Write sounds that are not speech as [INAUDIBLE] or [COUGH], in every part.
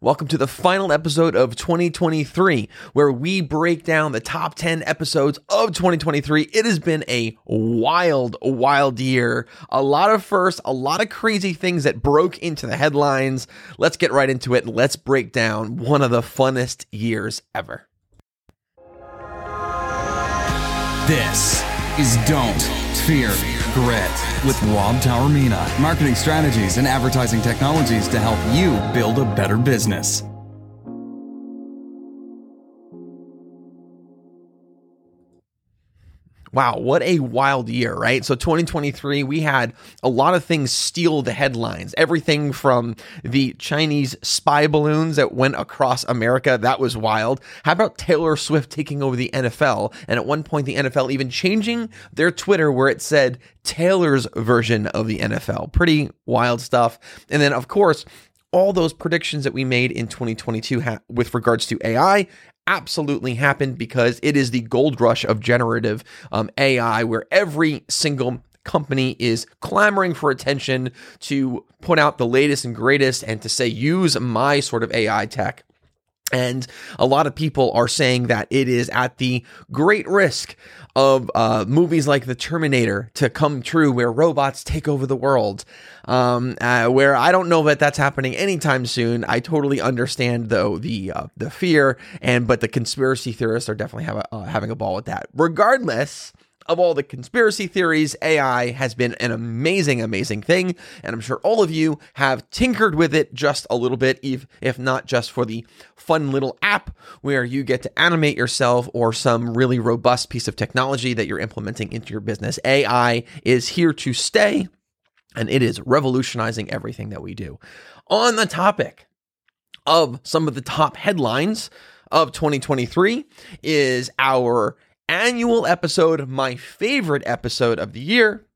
Welcome to the final episode of 2023, where we break down the top 10 episodes of 2023. It has been a wild, wild year. A lot of firsts, a lot of crazy things that broke into the headlines. Let's get right into it. Let's break down one of the funnest years ever. This is Don't Fear Grit with Rob Taormina. Marketing strategies and advertising technologies to help you build a better business. Wow, what a wild year, right? So 2023, we had a lot of things steal the headlines. Everything from the Chinese spy balloons that went across America, that was wild. How about Taylor Swift taking over the NFL? And at one point, the NFL even changing their Twitter where it said Taylor's version of the NFL. Pretty wild stuff. And then, of course, all those predictions that we made in 2022 ha- with regards to AI absolutely happened because it is the gold rush of generative um, AI, where every single company is clamoring for attention to put out the latest and greatest and to say, use my sort of AI tech. And a lot of people are saying that it is at the great risk of uh, movies like The Terminator to come true, where robots take over the world. Um, uh, where I don't know that that's happening anytime soon. I totally understand though the uh, the fear, and but the conspiracy theorists are definitely have a, uh, having a ball with that. Regardless, of all the conspiracy theories, AI has been an amazing, amazing thing. And I'm sure all of you have tinkered with it just a little bit, if, not just for the fun little app where you get to animate yourself or some really robust piece of technology that you're implementing into your business. AI is here to stay and it is revolutionizing everything that we do. On the topic of some of the top headlines of 2023 is our annual episode, my favorite episode of the year,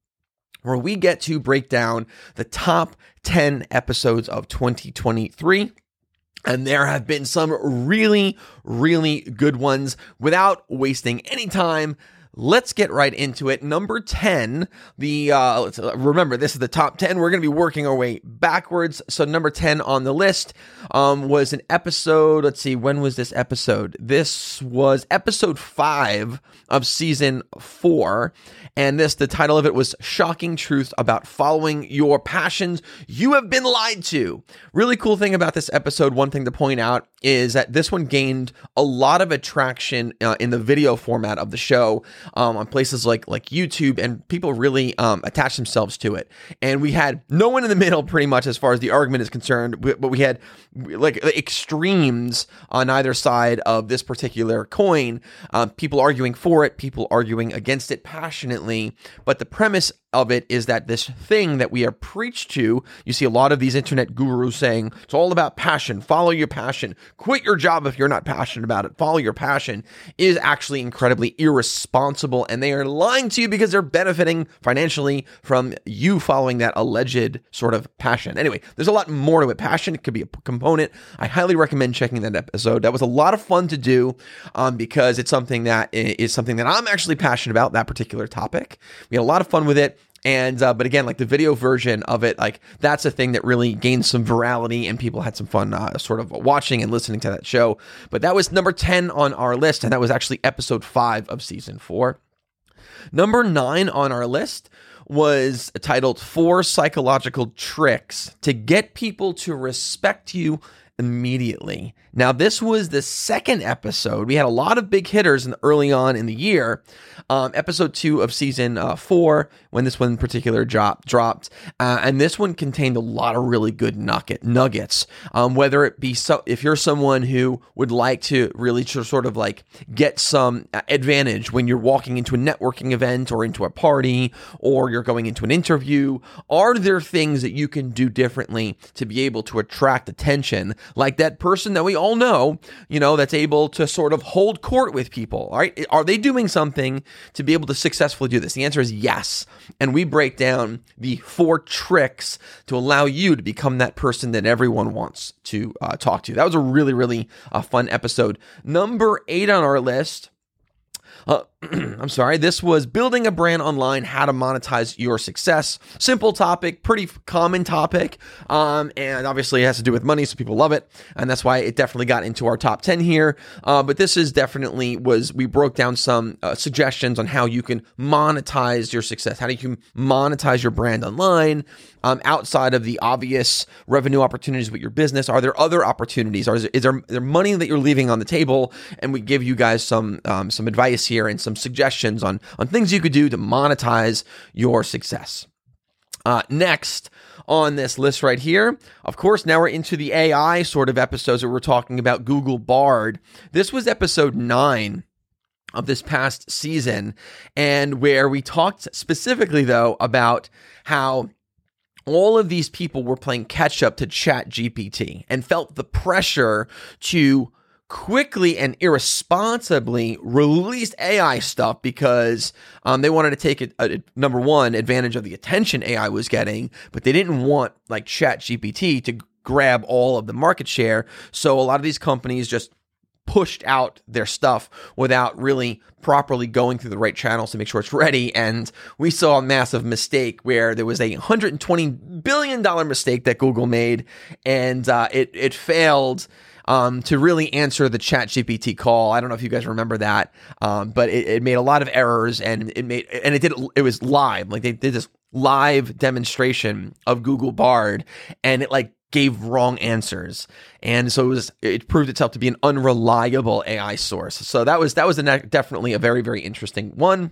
where we get to break down the top 10 episodes of 2023. And there have been some really, really good ones. Without wasting any time, let's get right into it. Number 10, the uh uh, remember this is the top 10. We're going to be working our way backwards. So number 10 on the list um was an episode, let's see, when was this episode? This was episode 5 of season 4. And this the title of it was Shocking Truth About Following Your Passions. You have been lied to. Really cool thing about this episode, one thing to point out is that this one gained a lot of attraction uh, in the video format of the show um, on places like like YouTube, and people really um, attached themselves to it. And we had no one in the [LAUGHS] middle, pretty much, as far as the argument is concerned. But we had like extremes on either side of this particular coin. Um, people arguing for it, people arguing against it passionately. But the premise of it is that this thing that we are preached to, you see a lot of these internet gurus saying it's all about passion, follow your passion, quit your job if you're not passionate about it, follow your passion, is actually incredibly irresponsible. And they are lying to you because they're benefiting financially from you following that alleged sort of passion. Anyway, there's a lot more to it. Passion could be a component. I highly recommend checking that episode. That was a lot of fun to do um, because it's something that is something that I'm actually passionate about, that particular topic. We had a lot of fun with it. And uh, but again, like the video version of it, like that's a thing that really gained some virality, and people had some fun, uh, sort of watching and listening to that show. But that was number ten on our list, and that was actually episode five of season four. Number nine on our list was titled Four Psychological Tricks to Get People to Respect You Immediately. Now, this was the second episode. We had a lot of big hitters in, the, early on in the year, um, episode two of season uh, four, when this one in particular drop, dropped. Uh, and this one contained a lot of really good nugget, nuggets. Um, whether it be so, if you're someone who would like to really sort of like get some advantage when you're walking into a networking event or into a party or you're going into an interview, are there things that you can do differently to be able to attract attention? Like that person that we all know, you know, that's able to sort of hold court with people. Right. Are they doing something to be able to successfully do this? The answer is yes. And we break down the four tricks to allow you to become that person that everyone wants to uh, talk to. That was a really, really uh, fun episode. Number eight on our list. Uh, [CLEARS THROAT] I'm sorry, this was building a brand online, how to monetize your success. Simple topic, pretty common topic, um, and obviously it has to do with money, so people love it, and that's why it definitely got into our top 10 here. Uh, but this is definitely was we broke down some uh, suggestions on how you can monetize your success, how do you monetize your brand online um, outside of the obvious revenue opportunities with your business? Are there other opportunities? Or is, is there, is there money that you're leaving on the table? And we give you guys some um, some advice here and some suggestions on on things you could do to monetize your success. Uh, next on this list right here, of course, now we're into the AI sort of episodes that we're talking about Google Bard. This was episode nine of this past season, and where we talked specifically though about how all of these people were playing catch up to Chat GPT and felt the pressure to quickly and irresponsibly released AI stuff because um, they wanted to take a, a, number one advantage of the attention AI was getting, but they didn't want like Chat GPT to grab all of the market share. So a lot of these companies just pushed out their stuff without really properly going through the right channels to make sure it's ready. And we saw a massive mistake where there was a $120 billion mistake that Google made, and uh, it, it failed. Um, to really answer the chat GPT call. I don't know if you guys remember that, um, but it, it, made a lot of errors and it made, and it did, it was live. Like they did this live demonstration of Google Bard and it like gave wrong answers, and so it was it proved itself to be an unreliable AI source. So that was that was a, definitely a very very interesting one.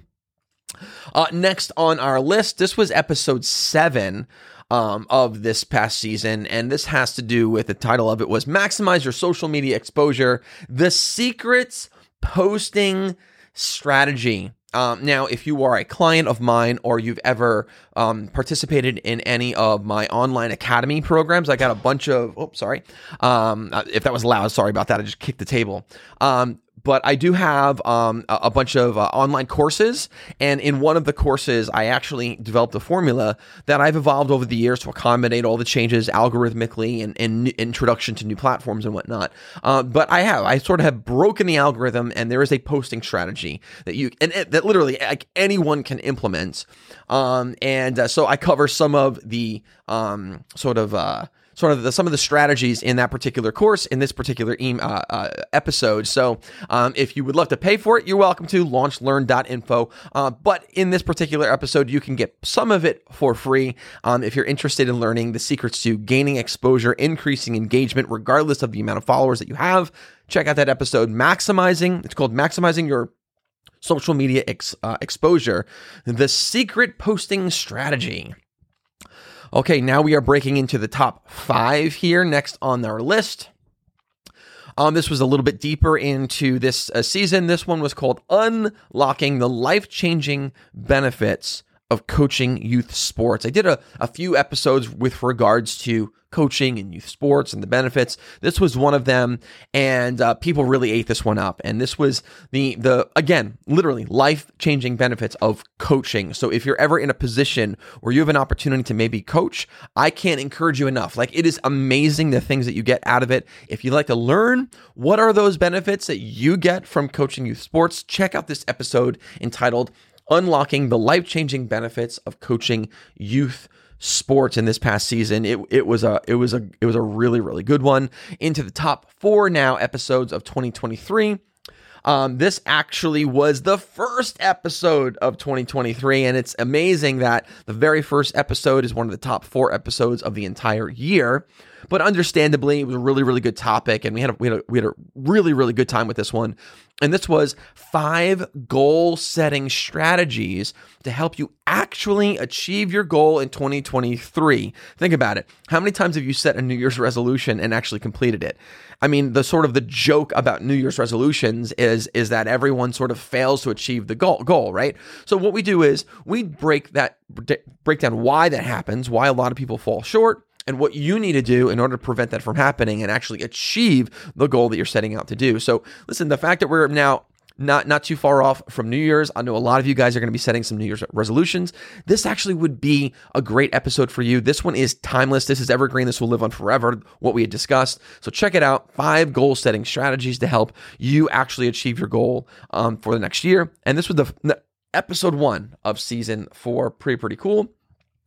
Uh, next on our list, this was episode seven. Um, of this past season, and this has to do with the title of it was "Maximize Your Social Media Exposure: The Secrets Posting Strategy." Um, now, if you are a client of mine or you've ever um, participated in any of my online academy programs, I got a bunch of. Oh, sorry. Um, uh, if that was loud, sorry about that. I just kicked the table. Um, but I do have um, a, bunch of uh, online courses. And in one of the courses, I actually developed a formula that I've evolved over the years to accommodate all the changes algorithmically and, and introduction to new platforms and whatnot. Uh, but I have, I sort of have broken the algorithm, and there is a posting strategy that you, and that literally like anyone can implement. Um, and uh, so I cover some of the um, sort of, uh, sort of the, some of the strategies in that particular course in this particular e- uh, uh, episode. So um, if you would love to pay for it, you're welcome to launchlearn.info. Uh, but in this particular episode, you can get some of it for free um, if you're interested in learning the secrets to gaining exposure, increasing engagement, regardless of the amount of followers that you have. Check out that episode, Maximizing. It's called Maximizing Your social media ex, uh, exposure, the secret posting strategy. Okay, now we are breaking into the top five here. Next on our list. Um, this was a little bit deeper into this uh, season. This one was called Unlocking the Life Changing Benefits of Coaching Youth Sports. I did a, a few episodes with regards to coaching and youth sports and the benefits. This was one of them, and uh, people really ate this one up. And this was the the again, literally life changing benefits of coaching. So if you're ever in a position where you have an opportunity to maybe coach, I can't encourage you enough. Like it is amazing the things that you get out of it. If you'd like to learn what are those benefits that you get from coaching youth sports, check out this episode entitled unlocking the life changing benefits of coaching youth sports in this past season. It it was a it was a it was a really really good one. Into the top four now episodes of 2023. Um, this actually was the first episode of 2023, and it's amazing that the very first episode is one of the top four episodes of the entire year. But understandably, it was a really, really good topic, and we had a, we had a, we had a really, really good time with this one. And this was five goal setting strategies to help you actually achieve your goal in 2023. Think about it. How many times have you set a New Year's resolution and actually completed it? I mean, the sort of the joke about New Year's resolutions is is that everyone sort of fails to achieve the goal, goal, right? So what we do is we break that break down why that happens, why a lot of people fall short, and what you need to do in order to prevent that from happening and actually achieve the goal that you're setting out to do. So, listen, the fact that we're now not not too far off from New Year's. I know a lot of you guys are going to be setting some New Year's resolutions. This actually would be a great episode for you. This one is timeless. This is evergreen. This will live on forever. What we had discussed. So check it out. Five goal setting strategies to help you actually achieve your goal um, for the next year. And this was the, the episode one of season four. Pretty pretty cool.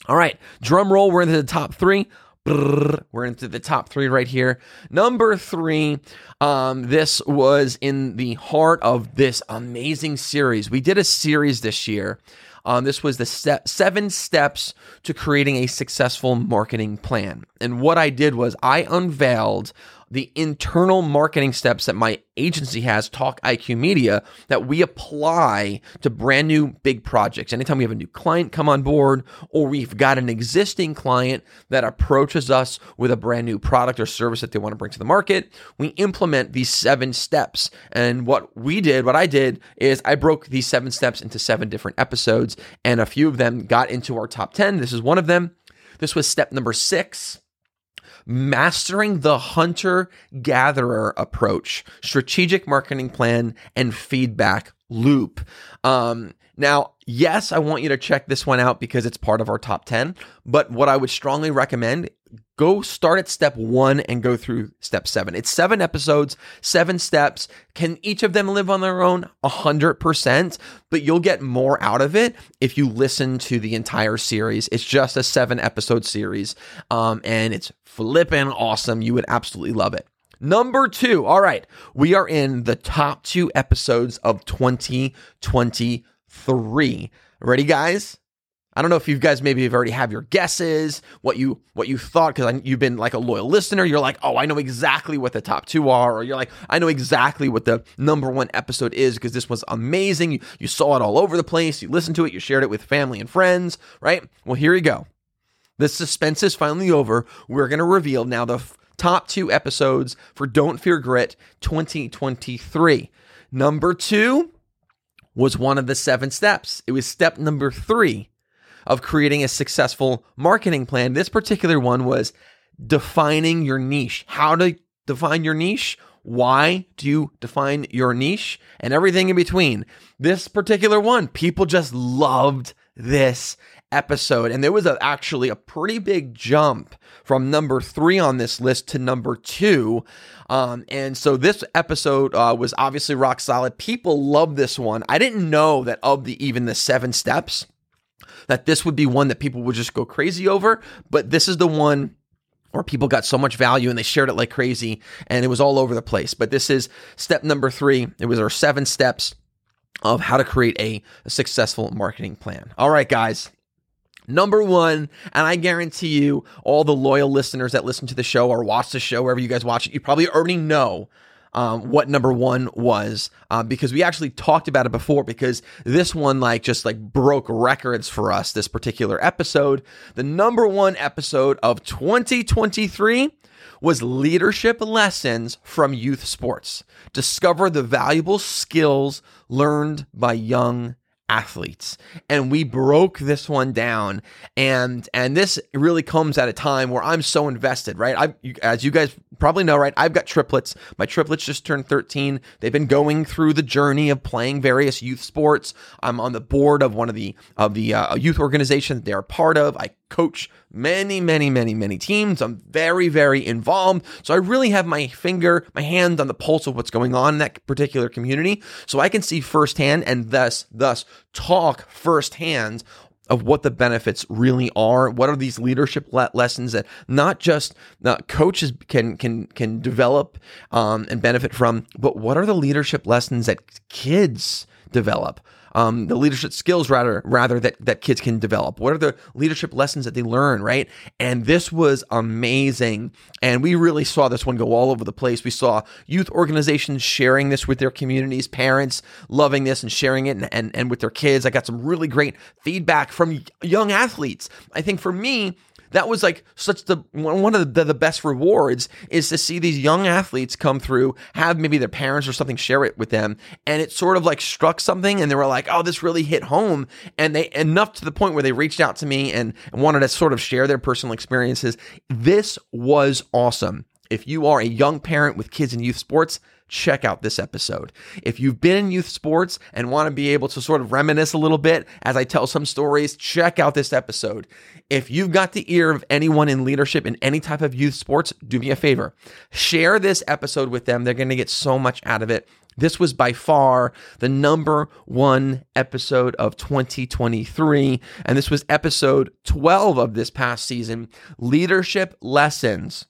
All right, drum roll. We're into the top three. We're into the top three right here. Number three, um, this was in the heart of this amazing series. We did a series this year. Um, this was the step, seven steps to creating a successful marketing plan. And what I did was I unveiled the internal marketing steps that my agency has, Talk IQ Media, that we apply to brand new big projects. Anytime we have a new client come on board, or we've got an existing client that approaches us with a brand new product or service that they want to bring to the market, we implement these seven steps. And what we did, what I did, is I broke these seven steps into seven different episodes, and a few of them got into our top 10. This is one of them. This was step number six mastering the hunter gatherer approach, strategic marketing plan, and feedback loop. Um, now, yes, I want you to check this one out because it's part of our top 10. But what I would strongly recommend go start at step one and go through step seven. It's seven episodes, seven steps. Can each of them live on their own? A hundred percent, but you'll get more out of it if you listen to the entire series. It's just a seven episode series. Um, and it's flipping awesome. You would absolutely love it. Number two. All right. We are in the top two episodes of 2023. Ready, guys? I don't know if you guys maybe have already have your guesses, what you what you thought because you've been like a loyal listener. You're like, oh, I know exactly what the top two are, or you're like, I know exactly what the number one episode is because this was amazing. You, you saw it all over the place. You listened to it. You shared it with family and friends, right? Well, here you go. The suspense is finally over. We're gonna reveal now the f- top two episodes for Don't Fear Grit 2023. Number two was one of the seven steps. It was step number three of creating a successful marketing plan. This particular one was defining your niche. How to define your niche? Why do you define your niche? And everything in between. This particular one, people just loved this episode. And there was a, actually a pretty big jump from number three on this list to number two. Um, and so this episode uh, was obviously rock solid. People love this one. I didn't know that of the even the seven steps that this would be one that people would just go crazy over, but this is the one where people got so much value and they shared it like crazy and it was all over the place. But this is step number three. It was our seven steps of how to create a, a successful marketing plan. All right, guys. Number one, and I guarantee you, all the loyal listeners that listen to the show or watch the show, wherever you guys watch it, you probably already know um, what number one was uh, because we actually talked about it before because this one like just like broke records for us this particular episode. The number one episode of 2023 was leadership lessons from youth sports. Discover the valuable skills learned by young athletes. And we broke this one down. And and this really comes at a time where i'm so invested right? I as you guys probably know right? I've got triplets. My triplets just turned 13 they've been going through the journey of playing various youth sports. I'm on the board of one of the of the uh, youth organizations they're part of. I coach many, many, many, many teams. I'm very, very involved. So I really have my finger, my hand on the pulse of what's going on in that particular community. So I can see firsthand and thus, thus talk firsthand of what the benefits really are. What are these leadership le- lessons that not just uh, coaches can can can develop um, and benefit from, but what are the leadership lessons that kids develop? um, the leadership skills rather rather that that kids can develop? What are the leadership lessons that they learn? Right, and this was amazing, and we really saw this one go all over the place. We saw youth organizations sharing this with their communities, parents loving this and sharing it, and and, and with their kids. I got some really great feedback from young athletes. I think for me that was like such the one of the, the best rewards is to see these young athletes come through, have maybe their parents or something share it with them, and it sort of like struck something, and they were like, "Oh, this really hit home," and they enough to the point where they reached out to me and, and wanted to sort of share their personal experiences. This was awesome. If you are a young parent with kids in youth sports, check out this episode. If you've been in youth sports and want to be able to sort of reminisce a little bit as I tell some stories, check out this episode. If you've got the ear of anyone in leadership in any type of youth sports, do me a favor. Share this episode with them. They're going to get so much out of it. This was by far the number one episode of 2023. And this was episode 12 of this past season Leadership Lessons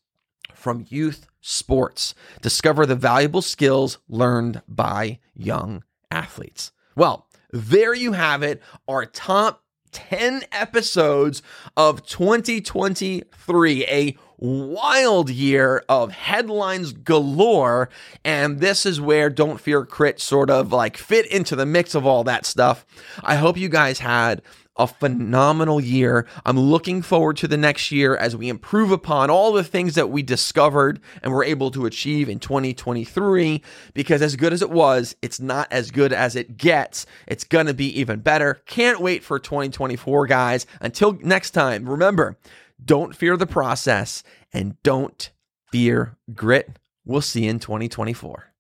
from Youth Sports. Discover the valuable skills learned by young athletes. Well, there you have it, our top 10 episodes of 2023, a wild year of headlines galore. And this is where Don't Fear Grit sort of like fit into the mix of all that stuff. I hope you guys had a phenomenal year. I'm looking forward to the next year as we improve upon all the things that we discovered and were able to achieve in 2023. Because as good as it was, it's not as good as it gets. It's going to be even better. Can't wait for 2024, guys. Until next time, remember, don't fear the process and don't fear grit. We'll see you in 2024.